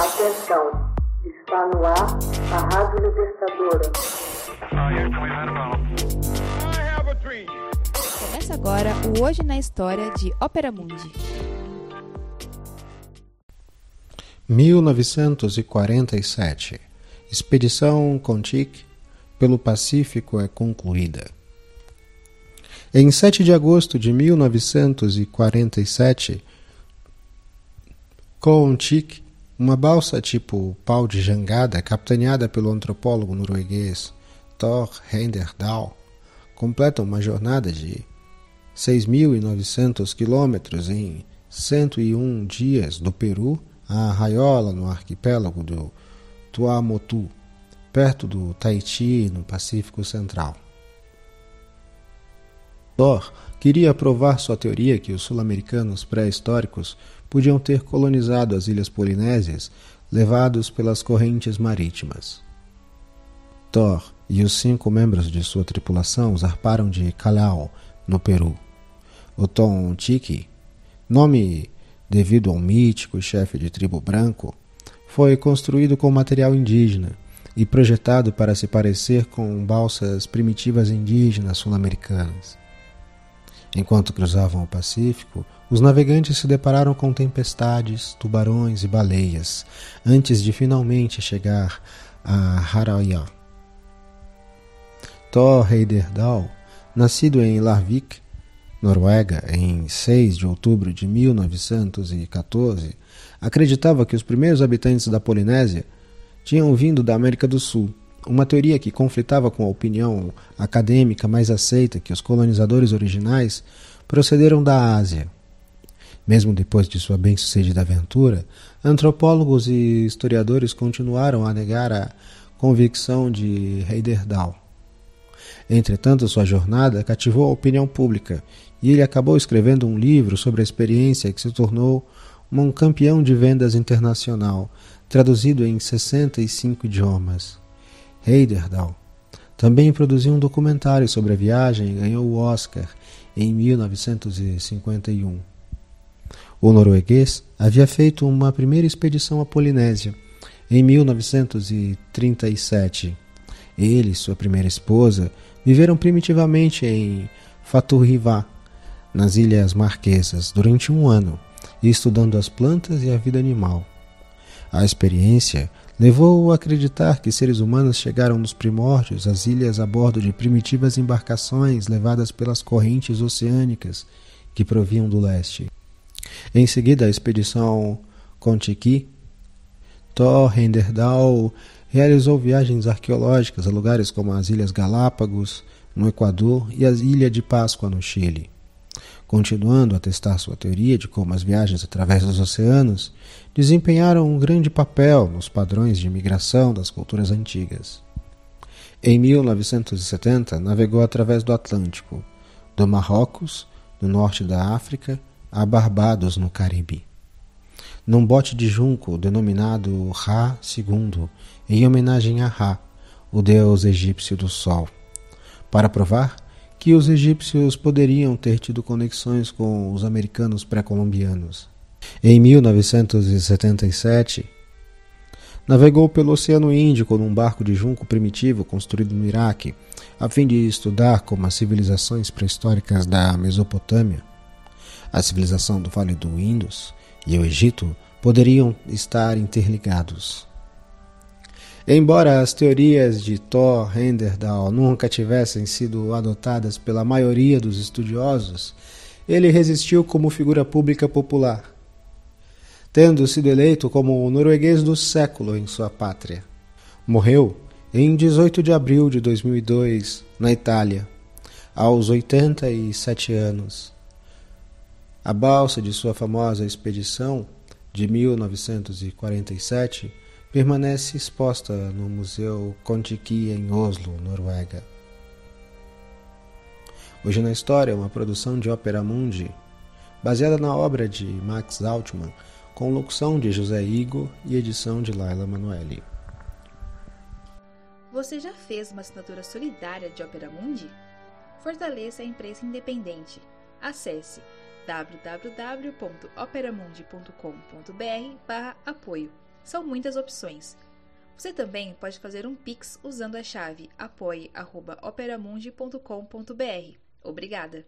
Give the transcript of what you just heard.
Atenção, está no ar a Rádio Libertadora. Começa agora o Hoje na História de Ópera Mundi. 1947 Expedição Contic pelo Pacífico é concluída. Em 7 de agosto de 1947, Contic, uma balsa tipo pau de jangada capitaneada pelo antropólogo norueguês Thor Heyerdahl, completa uma jornada de 6.900 quilômetros em 101 dias do Peru a Raiola, no arquipélago do Tuamotu, perto do Tahiti, no Pacífico Central. Thor queria provar sua teoria que os sul-americanos pré-históricos podiam ter colonizado as ilhas polinésias levados pelas correntes marítimas. Thor e os cinco membros de sua tripulação zarparam de Callao, no Peru. O Tom Tiki, nome devido ao mítico chefe de tribo branco, foi construído com material indígena e projetado para se parecer com balsas primitivas indígenas sul-americanas. Enquanto cruzavam o Pacífico, os navegantes se depararam com tempestades, tubarões e baleias, antes de finalmente chegar a Haraya. Thor Heyerdahl, nascido em Larvik, Noruega, em 6 de outubro de 1914, acreditava que os primeiros habitantes da Polinésia tinham vindo da América do Sul, uma teoria que conflitava com a opinião acadêmica mais aceita que os colonizadores originais procederam da Ásia. Mesmo depois de sua bem-sucedida aventura, antropólogos e historiadores continuaram a negar a convicção de Heyerdahl. Entretanto, sua jornada cativou a opinião pública e ele acabou escrevendo um livro sobre a experiência que se tornou um campeão de vendas internacional, traduzido em 65 idiomas. Heyerdahl também produziu um documentário sobre a viagem e ganhou o Oscar em 1951. O norueguês havia feito uma primeira expedição à Polinésia em 1937. Ele e sua primeira esposa viveram primitivamente em Faturrivá, nas Ilhas Marquesas, durante um ano, estudando as plantas e a vida animal. A experiência levou-o a acreditar que seres humanos chegaram nos primórdios às ilhas a bordo de primitivas embarcações levadas pelas correntes oceânicas que provinham do leste. Em seguida, a expedição Contiki, Thor Heyerdahl realizou viagens arqueológicas a lugares como as Ilhas Galápagos, no Equador, e a Ilha de Páscoa, no Chile. Continuando a testar sua teoria de como as viagens através dos oceanos desempenharam um grande papel nos padrões de migração das culturas antigas. Em 1970, navegou através do Atlântico, do Marrocos, no norte da África, a Barbados, no Caribe. Num bote de junco denominado Ra II, em homenagem a Ra, o deus egípcio do sol. Para provar que os egípcios poderiam ter tido conexões com os americanos pré-colombianos. Em 1977, navegou pelo Oceano Índico num barco de junco primitivo construído no Iraque, a fim de estudar como as civilizações pré-históricas da Mesopotâmia, a civilização do Vale do Indus e o Egito poderiam estar interligados. Embora as teorias de Thor Heyerdahl nunca tivessem sido adotadas pela maioria dos estudiosos, ele resistiu como figura pública popular, tendo sido eleito como o norueguês do século em sua pátria. Morreu em 18 de abril de 2002, na Itália, aos 87 anos. A balsa de sua famosa expedição de 1947 permanece exposta no Museu Kontiki em Oslo, Noruega. Hoje na História, uma produção de Ópera Mundi, baseada na obra de Max Altman, com locução de José Igo e edição de Laila Manoeli. Você já fez uma assinatura solidária de Ópera Mundi? Fortaleça a imprensa independente. Acesse www.operamundi.com.br/apoio São muitas opções. Você também pode fazer um Pix usando a chave apoie.operamundi.com.br. Obrigada!